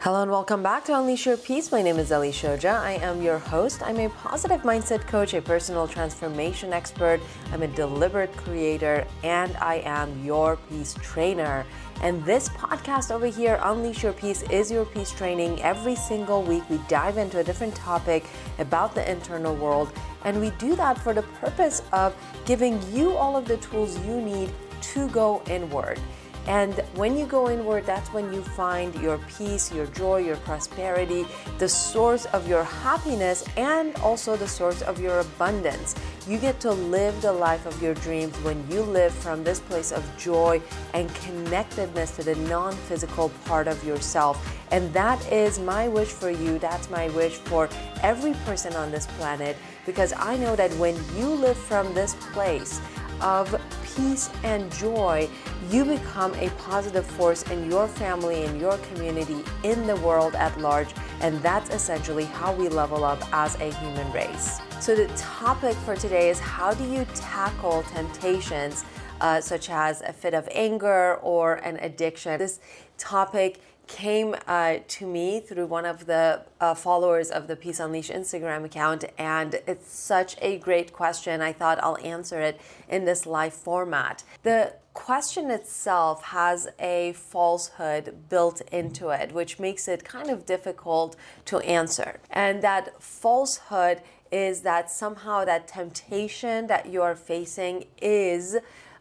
Hello and welcome back to Unleash Your Peace. My name is Ellie Shoja. I am your host. I'm a positive mindset coach, a personal transformation expert. I'm a deliberate creator, and I am your peace trainer. And this podcast over here, Unleash Your Peace, is your peace training. Every single week, we dive into a different topic about the internal world, and we do that for the purpose of giving you all of the tools you need to go inward. And when you go inward, that's when you find your peace, your joy, your prosperity, the source of your happiness, and also the source of your abundance. You get to live the life of your dreams when you live from this place of joy and connectedness to the non physical part of yourself. And that is my wish for you. That's my wish for every person on this planet because I know that when you live from this place, of peace and joy, you become a positive force in your family, in your community, in the world at large. And that's essentially how we level up as a human race. So, the topic for today is how do you tackle temptations uh, such as a fit of anger or an addiction? This topic came uh, to me through one of the uh, followers of the Peace Unleashed Instagram account, and it's such a great question. I thought I'll answer it in this live format. The question itself has a falsehood built into it, which makes it kind of difficult to answer. And that falsehood is that somehow that temptation that you are facing is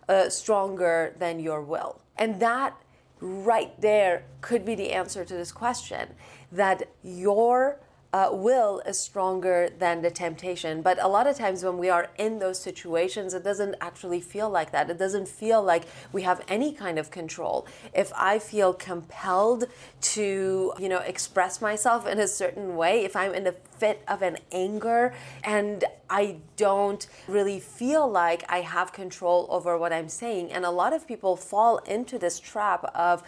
uh, stronger than your will. And that right there could be the answer to this question that your uh, will is stronger than the temptation. But a lot of times when we are in those situations, it doesn't actually feel like that. It doesn't feel like we have any kind of control. If I feel compelled to, you know, express myself in a certain way, if I'm in a fit of an anger and I don't really feel like I have control over what I'm saying, and a lot of people fall into this trap of,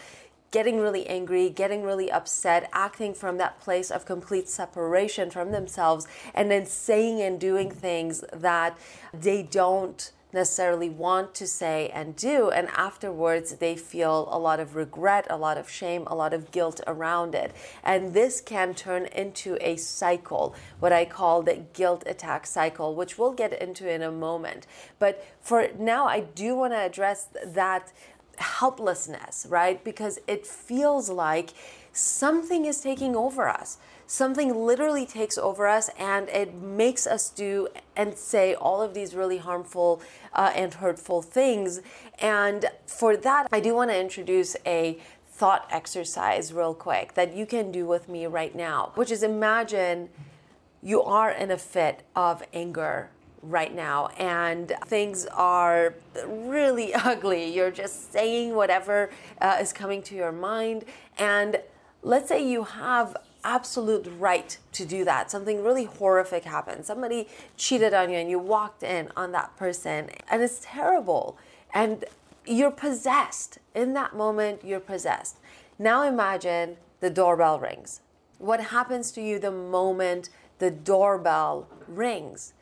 getting really angry, getting really upset, acting from that place of complete separation from themselves, and then saying and doing things that they don't necessarily want to say and do. And afterwards, they feel a lot of regret, a lot of shame, a lot of guilt around it. And this can turn into a cycle, what I call the guilt attack cycle, which we'll get into in a moment. But for now, I do want to address that helplessness, right? Because it feels like something is taking over us. Something literally takes over us and it makes us do and say all of these really harmful uh, and hurtful things. And for that, I do want to introduce a thought exercise real quick that you can do with me right now, which is imagine you are in a fit of anger right now and things are really ugly. You're just saying whatever uh, is coming to your mind. And let's say you have absolute right to do that. Something really horrific happened. Somebody cheated on you and you walked in on that person and it's terrible. And you're possessed. In that moment, you're possessed. Now imagine the doorbell rings. What happens to you the moment the doorbell rings?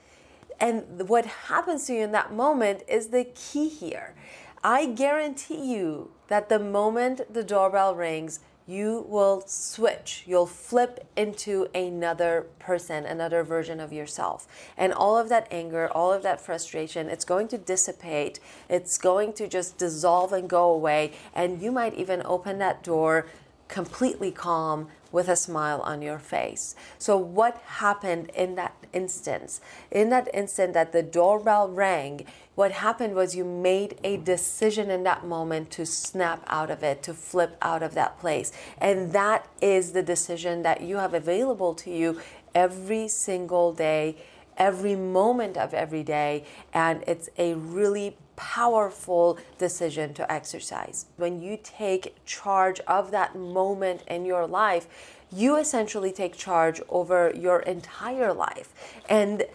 And what happens to you in that moment is the key here. I guarantee you that the moment the doorbell rings, you will switch. You'll flip into another person, another version of yourself. And all of that anger, all of that frustration, it's going to dissipate. It's going to just dissolve and go away. And you might even open that door completely calm with a smile on your face. So, what happened in that instance? In that instant that the doorbell rang, what happened was you made a decision in that moment to snap out of it, to flip out of that place. And that is the decision that you have available to you every single day, every moment of every day. And it's a really powerful decision to exercise. When you take charge of that moment in your life, you essentially take charge over your entire life. And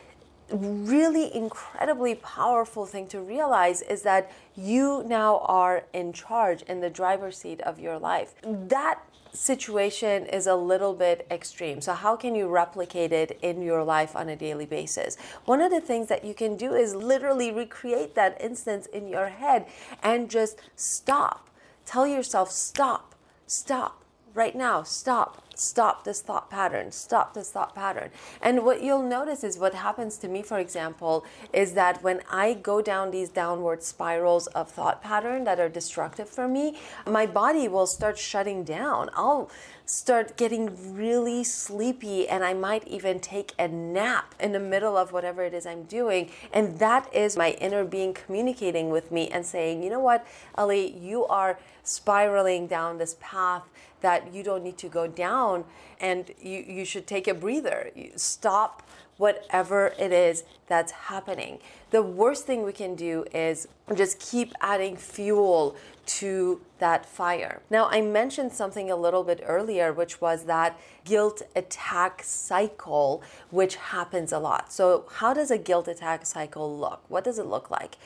really incredibly powerful thing to realize is that you now are in charge in the driver's seat of your life. That situation is a little bit extreme. So, how can you replicate it in your life on a daily basis? One of the things that you can do is literally recreate that instance in your head and just stop. Tell yourself, stop, stop. Right now, stop. Stop this thought pattern. Stop this thought pattern. And what you'll notice is what happens to me, for example, is that when I go down these downward spirals of thought pattern that are destructive for me, my body will start shutting down. I'll start getting really sleepy and I might even take a nap in the middle of whatever it is I'm doing. And that is my inner being communicating with me and saying, you know what, Ellie, you are spiraling down this path that you don't need to go down and you, you should take a breather. You stop whatever it is that's happening. The worst thing we can do is just keep adding fuel to that fire. Now, I mentioned something a little bit earlier, which was that guilt attack cycle, which happens a lot. So, how does a guilt attack cycle look? What does it look like?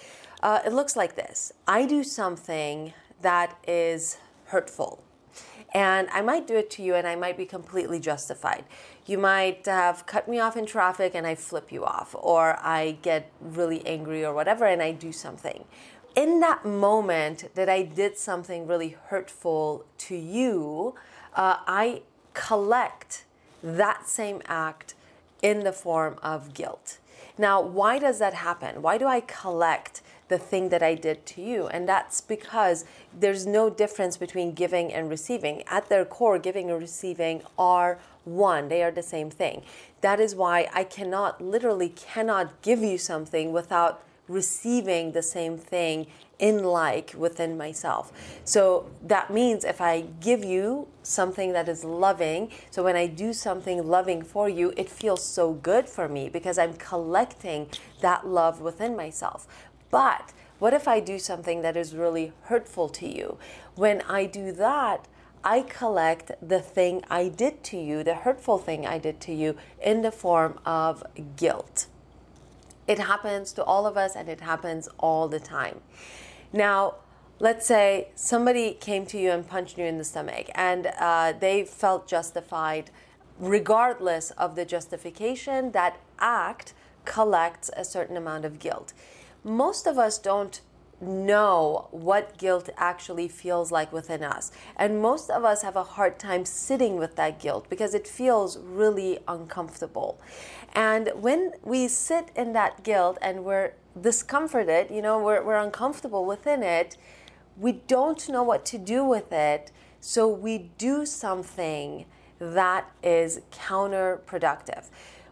Uh, it looks like this I do something that is hurtful. And I might do it to you and I might be completely justified. You might have cut me off in traffic and I flip you off, or I get really angry or whatever and I do something. In that moment that I did something really hurtful to you, uh, I collect that same act in the form of guilt. Now, why does that happen? Why do I collect the thing that I did to you. And that's because there's no difference between giving and receiving. At their core, giving and receiving are one, they are the same thing. That is why I cannot, literally, cannot give you something without receiving the same thing in like within myself. So that means if I give you something that is loving, so when I do something loving for you, it feels so good for me because I'm collecting that love within myself. But what if I do something that is really hurtful to you? When I do that, I collect the thing I did to you, the hurtful thing I did to you, in the form of guilt. It happens to all of us and it happens all the time. Now, let's say somebody came to you and punched you in the stomach and uh, they felt justified, regardless of the justification, that act collects a certain amount of guilt most of us don't know what guilt actually feels like within us. And most of us have a hard time sitting with that guilt because it feels really uncomfortable. And when we sit in that guilt and we're discomforted, you know, we're, we're uncomfortable within it, we don't know what to do with it. So we do something that is counterproductive.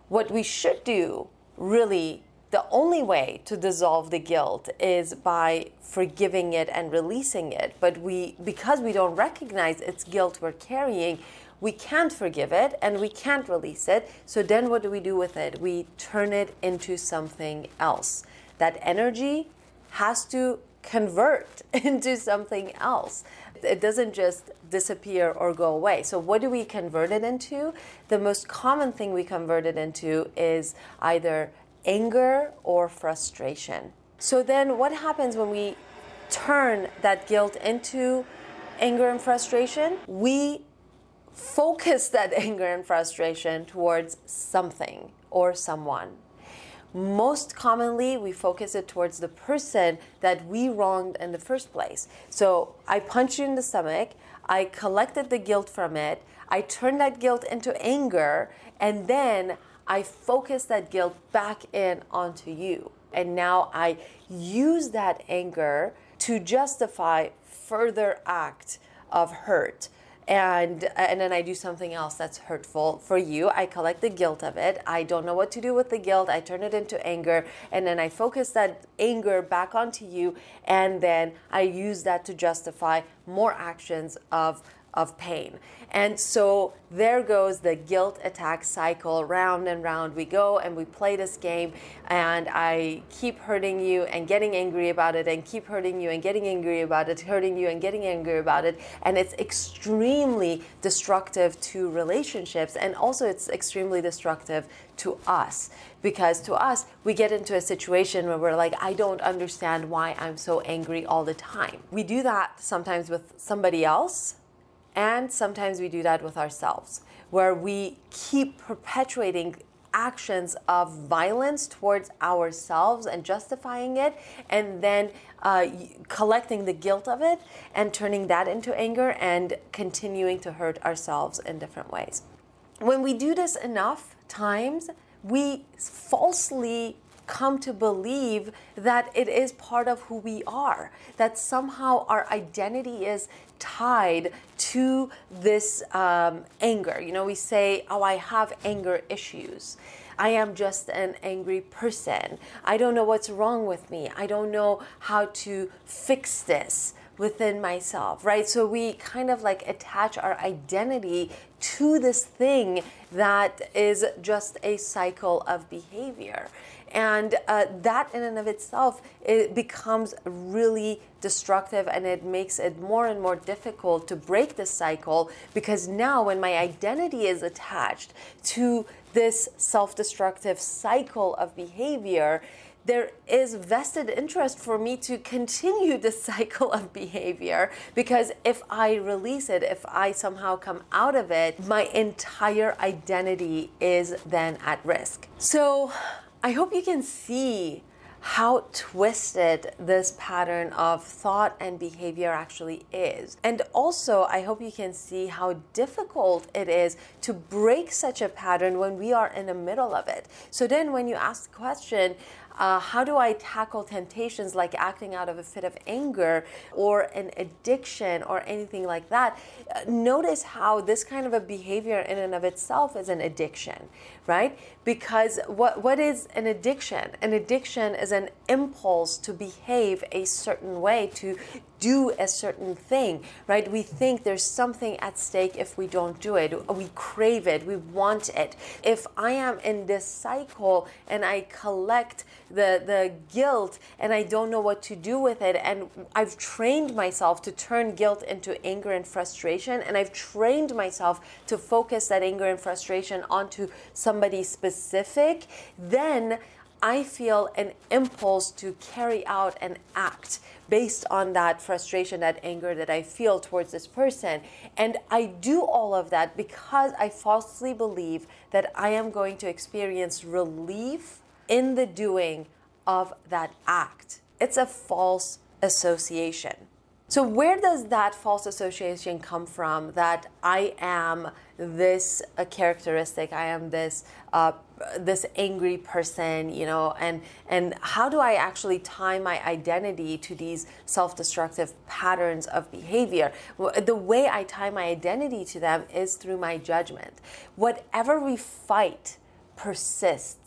What we should do really the only way to dissolve the guilt is by forgiving it and releasing it. But we, because we don't recognize it's guilt we're carrying, we can't forgive it and we can't release it. So then what do we do with it? We turn it into something else. That energy has to convert into something else. It doesn't just disappear or go away. So, what do we convert it into? The most common thing we convert it into is either anger or frustration. So then what happens when we turn that guilt into anger and frustration? We focus that anger and frustration towards something or someone. Most commonly, we focus it towards the person that we wronged in the first place. So I punched you in the stomach, I collected the guilt from it, I turned that guilt into anger, and then I focus that guilt back in onto you. And now I use that anger to justify further act of hurt. And, and then I do something else that's hurtful for you. I collect the guilt of it. I don't know what to do with the guilt. I turn it into anger. And then I focus that anger back onto you. And then I use that to justify more actions of of pain. And so there goes the guilt attack cycle. Round and round we go, and we play this game. And I keep hurting you and getting angry about it, and keep hurting you and getting angry about it, hurting you and getting angry about it. And it's extremely destructive to relationships, and also it's extremely destructive to us because to us we get into a situation where we're like i don't understand why i'm so angry all the time we do that sometimes with somebody else and sometimes we do that with ourselves, where we keep perpetuating actions of violence towards ourselves and justifying it, and then uh, collecting the guilt of it and turning that into anger and continuing to hurt ourselves in different ways. When we do this enough times, we falsely come to believe that it is part of who we are, that somehow our identity is tied to this um, anger. You know, we say, Oh, I have anger issues. I am just an angry person. I don't know what's wrong with me. I don't know how to fix this within myself, right? So we kind of like attach our identity to this thing that is just a cycle of behavior. And uh, that in and of itself, it becomes really destructive and it makes it more and more difficult to break the cycle because now when my identity is attached to this self-destructive cycle of behavior, there is vested interest for me to continue the cycle of behavior because if I release it, if I somehow come out of it, my entire identity is then at risk. So I hope you can see how twisted this pattern of thought and behavior actually is. And also, I hope you can see how difficult it is to break such a pattern when we are in the middle of it. So then, when you ask the question, uh, how do I tackle temptations like acting out of a fit of anger or an addiction or anything like that? Uh, notice how this kind of a behavior in and of itself is an addiction, right? Because what, what is an addiction? An addiction is an impulse to behave a certain way, to do a certain thing, right? We think there's something at stake if we don't do it. We crave it, we want it. If I am in this cycle and I collect the, the guilt and I don't know what to do with it, and I've trained myself to turn guilt into anger and frustration, and I've trained myself to focus that anger and frustration onto somebody specific, then I feel an impulse to carry out an act based on that frustration, that anger that I feel towards this person. And I do all of that because I falsely believe that I am going to experience relief in the doing of that act. It's a false association. So, where does that false association come from that I am this a characteristic, I am this uh, this angry person, you know, and and how do I actually tie my identity to these self-destructive patterns of behavior? The way I tie my identity to them is through my judgment. Whatever we fight persists.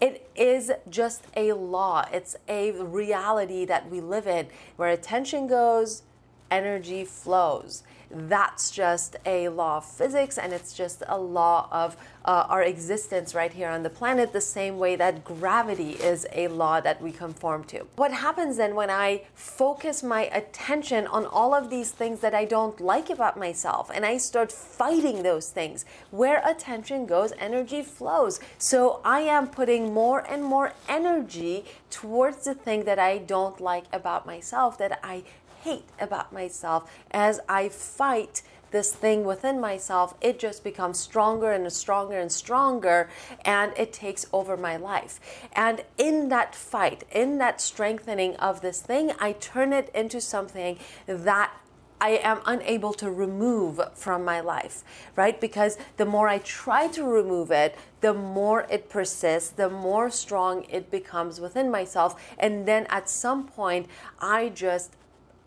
It is just a law. It's a reality that we live in where attention goes, energy flows that's just a law of physics and it's just a law of uh, our existence right here on the planet, the same way that gravity is a law that we conform to. What happens then when I focus my attention on all of these things that I don't like about myself and I start fighting those things? Where attention goes, energy flows. So I am putting more and more energy towards the thing that I don't like about myself, that I hate about myself as I fight this thing within myself, it just becomes stronger and stronger and stronger, and it takes over my life. And in that fight, in that strengthening of this thing, I turn it into something that I am unable to remove from my life, right? Because the more I try to remove it, the more it persists, the more strong it becomes within myself. And then at some point, I just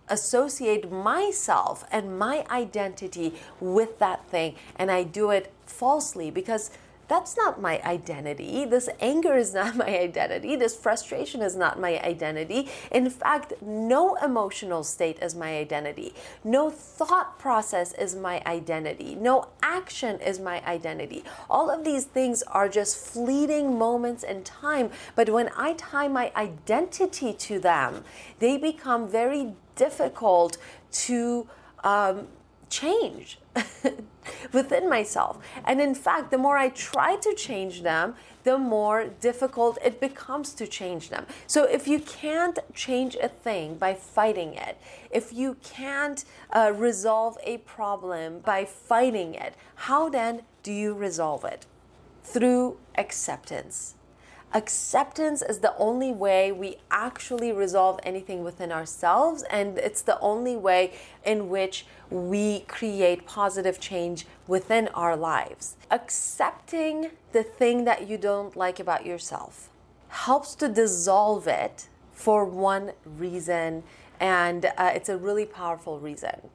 associate myself and my identity with that thing and I do it falsely because that's not my identity. This anger is not my identity. This frustration is not my identity. In fact, no emotional state is my identity. No thought process is my identity. No action is my identity. All of these things are just fleeting moments in time. But when I tie my identity to them, they become very difficult to um, change within myself. And in fact, the more I try to change them, the more difficult it becomes to change them. So if you can't change a thing by fighting it, if you can't uh, resolve a problem by fighting it, how then do you resolve it? through acceptance. Acceptance is the only way we actually resolve anything within ourselves, and it's the only way in which we create positive change within our lives. Accepting the thing that you don't like about yourself helps to dissolve it for one reason and uh, it's a really powerful reason.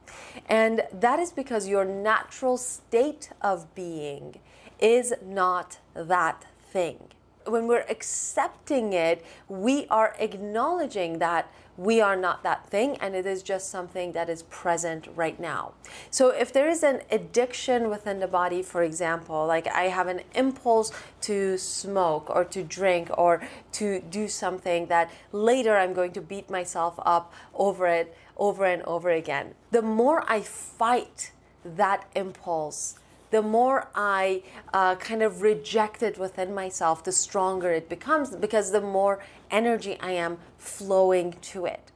And that is because your natural state of being is not that thing when we're accepting it, we are acknowledging that we are not that thing and it is just something that is present right now. So, if there is an addiction within the body, for example, like I have an impulse to smoke or to drink or to do something that later I'm going to beat myself up over it over and over again, the more I fight that impulse, the more I uh, kind of reject it within myself, the stronger it becomes because the more energy I am flowing to it.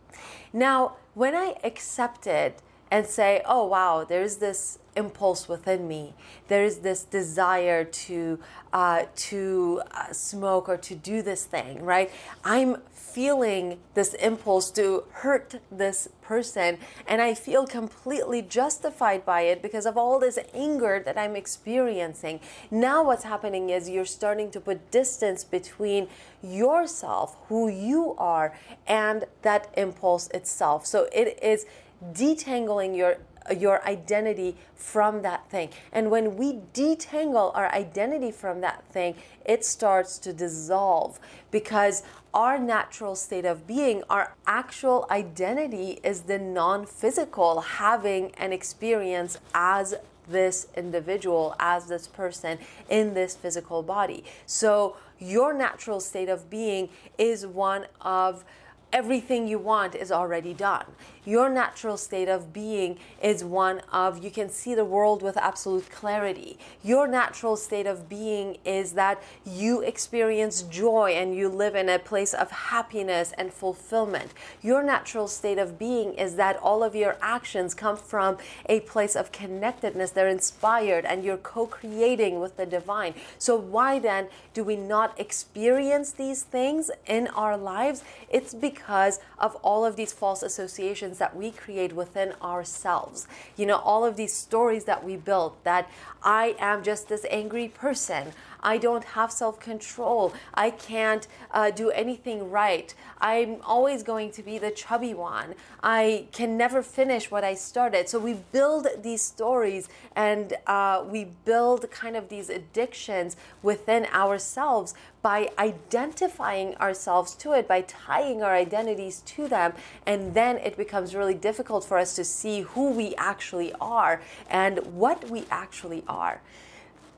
Now, when I accept it and say, oh, wow, there's this impulse within me. There is this desire to uh, to uh, smoke or to do this thing, right? I'm feeling this impulse to hurt this person, and I feel completely justified by it because of all this anger that I'm experiencing. Now, what's happening is you're starting to put distance between yourself, who you are, and that impulse itself. So it is detangling your your identity from that thing. And when we detangle our identity from that thing, it starts to dissolve because our natural state of being, our actual identity is the non physical, having an experience as this individual, as this person in this physical body. So, your natural state of being is one of everything you want is already done. Your natural state of being is one of you can see the world with absolute clarity. Your natural state of being is that you experience joy and you live in a place of happiness and fulfillment. Your natural state of being is that all of your actions come from a place of connectedness. They're inspired and you're co creating with the divine. So, why then do we not experience these things in our lives? It's because because of all of these false associations that we create within ourselves. You know, all of these stories that we built that I am just this angry person. I don't have self control. I can't uh, do anything right. I'm always going to be the chubby one. I can never finish what I started. So we build these stories and uh, we build kind of these addictions within ourselves by identifying ourselves to it, by tying our identities to them. And then it becomes really difficult for us to see who we actually are and what we actually are.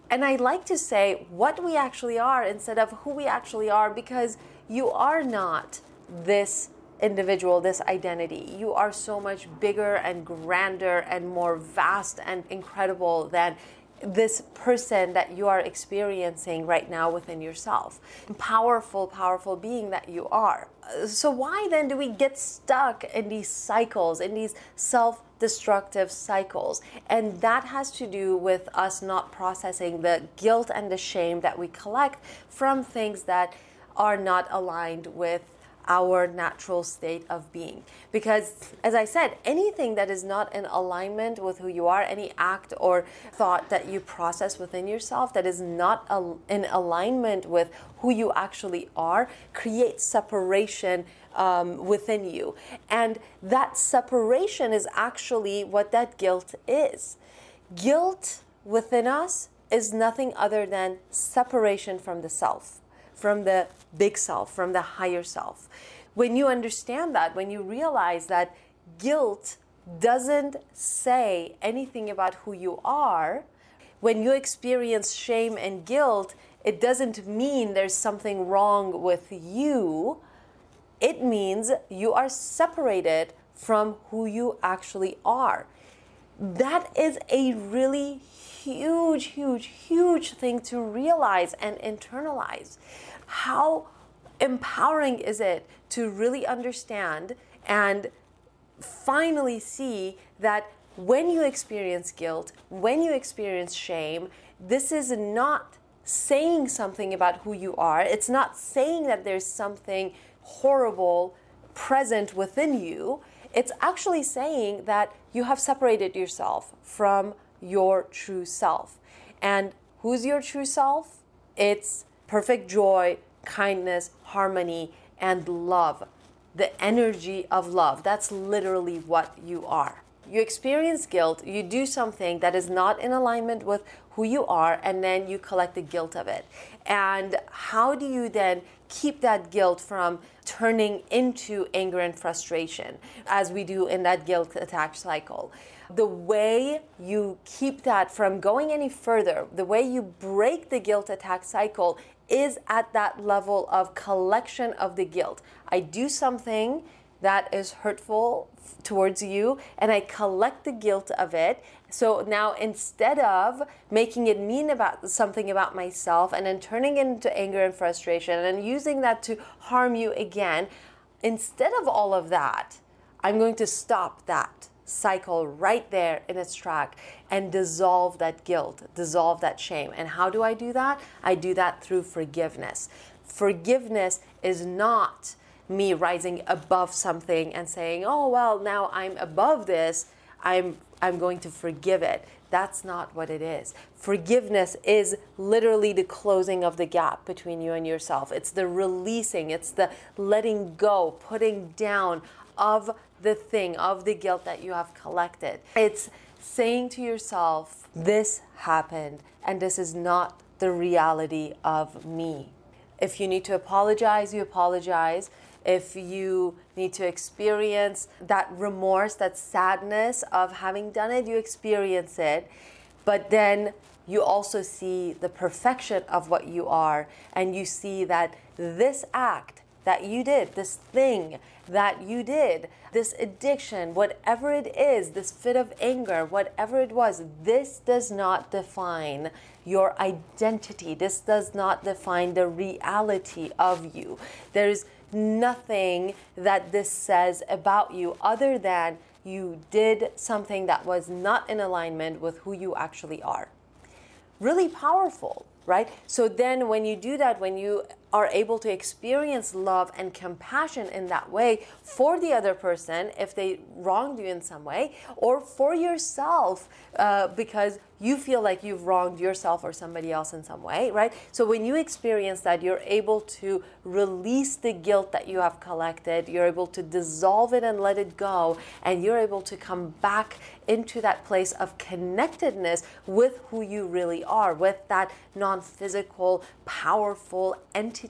And I like to say what we actually are instead of who we actually are because you are not this individual, this identity. You are so much bigger and grander and more vast and incredible than this person that you are experiencing right now within yourself. Powerful, powerful being that you are. So, why then do we get stuck in these cycles, in these self destructive cycles? And that has to do with us not processing the guilt and the shame that we collect from things that are not aligned with our natural state of being. Because, as I said, anything that is not in alignment with who you are, any act or thought that you process within yourself that is not in alignment with who you actually are, creates separation um, within you. And that separation is actually what that guilt is. Guilt within us is nothing other than separation from the self from the big self, from the higher self. When you understand that, when you realize that guilt doesn't say anything about who you are, when you experience shame and guilt, it doesn't mean there's something wrong with you. It means you are separated from who you actually are. That is a really huge, huge, huge thing to realize and internalize. How empowering is it to really understand and finally see that when you experience guilt, when you experience shame, this is not saying something about who you are. It's not saying that there's something horrible present within you. It's actually saying that you have separated yourself from your true self. And who's your true self? It's perfect joy, kindness, harmony, and love. The energy of love. That's literally what you are. You experience guilt, you do something that is not in alignment with who you are, and then you collect the guilt of it. And how do you then keep that guilt from turning into anger and frustration, as we do in that guilt attack cycle? The way you keep that from going any further, the way you break the guilt attack cycle is at that level of collection of the guilt. I do something that is hurtful towards you and I collect the guilt of it. So now instead of making it mean about something about myself and then turning it into anger and frustration and using that to harm you again, instead of all of that, I'm going to stop that cycle right there in its track and dissolve that guilt, dissolve that shame. And how do I do that? I do that through forgiveness. Forgiveness is not me rising above something and saying, "Oh, well, now I'm above this. I'm I'm going to forgive it." That's not what it is. Forgiveness is literally the closing of the gap between you and yourself. It's the releasing, it's the letting go, putting down of the thing, of the guilt that you have collected. It's saying to yourself, This happened, and this is not the reality of me. If you need to apologize, you apologize if you need to experience that remorse, that sadness of having done it, you experience it. But then you also see the perfection of what you are, and you see that this act that you did, this thing that you did, this addiction, whatever it is, this fit of anger, whatever it was, this does not define your identity. This does not define the reality of you. There's nothing that this says about you other than you did something that was not in alignment with who you actually are. Really powerful, right? So then when you do that, when you are able to experience love and compassion in that way for the other person if they wronged you in some way, or for yourself uh, because you feel like you've wronged yourself or somebody else in some way, right? So when you experience that, you're able to release the guilt that you have collected, you're able to dissolve it and let it go, and you're able to come back into that place of connectedness with who you really are, with that non physical, powerful entity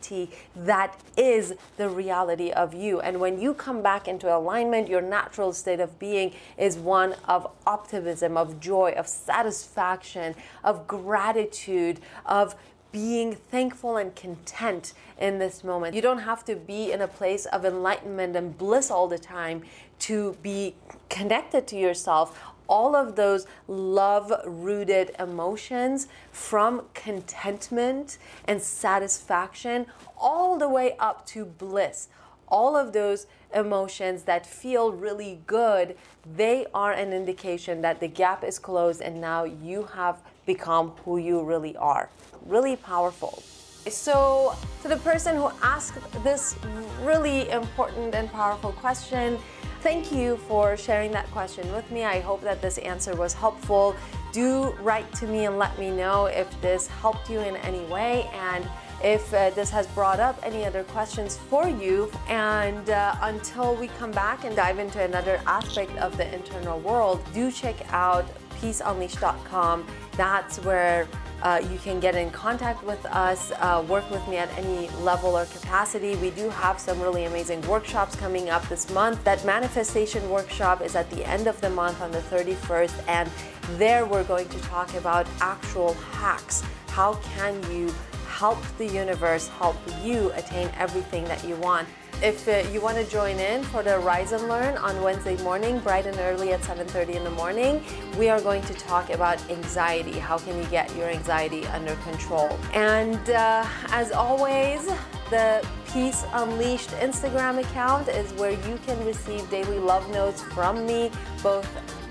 that is the reality of you. And when you come back into alignment, your natural state of being is one of optimism, of joy, of satisfaction, of gratitude, of being thankful and content in this moment. You don't have to be in a place of enlightenment and bliss all the time to be connected to yourself. All of those love rooted emotions from contentment and satisfaction all the way up to bliss all of those emotions that feel really good, they are an indication that the gap is closed and now you have become who you really are. Really powerful. So, to the person who asked this really important and powerful question, thank you for sharing that question with me. I hope that this answer was helpful. Do write to me and let me know if this helped you in any way. And if uh, this has brought up any other questions for you. And uh, until we come back and dive into another aspect of the internal world, do check out peaceunleashed.com. That's where uh, you can get in contact with us, uh, work with me at any level or capacity. We do have some really amazing workshops coming up this month. That manifestation workshop is at the end of the month on the 31st, and there we're going to talk about actual hacks. How can you help the universe help you attain everything that you want. If uh, you want to join in for the Rise and Learn on Wednesday morning, bright and early at 7:30 in the morning, we are going to talk about anxiety. How can you get your anxiety under control? And uh, as always, the Peace Unleashed Instagram account is where you can receive daily love notes from me, both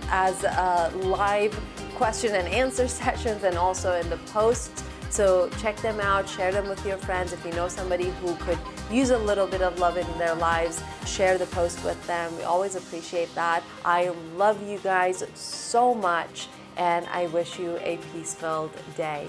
as uh, live question and answer sessions and also in the posts So check them out, share them with your friends. If you know somebody who could use a little bit of love in their lives, share the post with them. We always appreciate that. I love you guys so much and I wish you a peace filled day.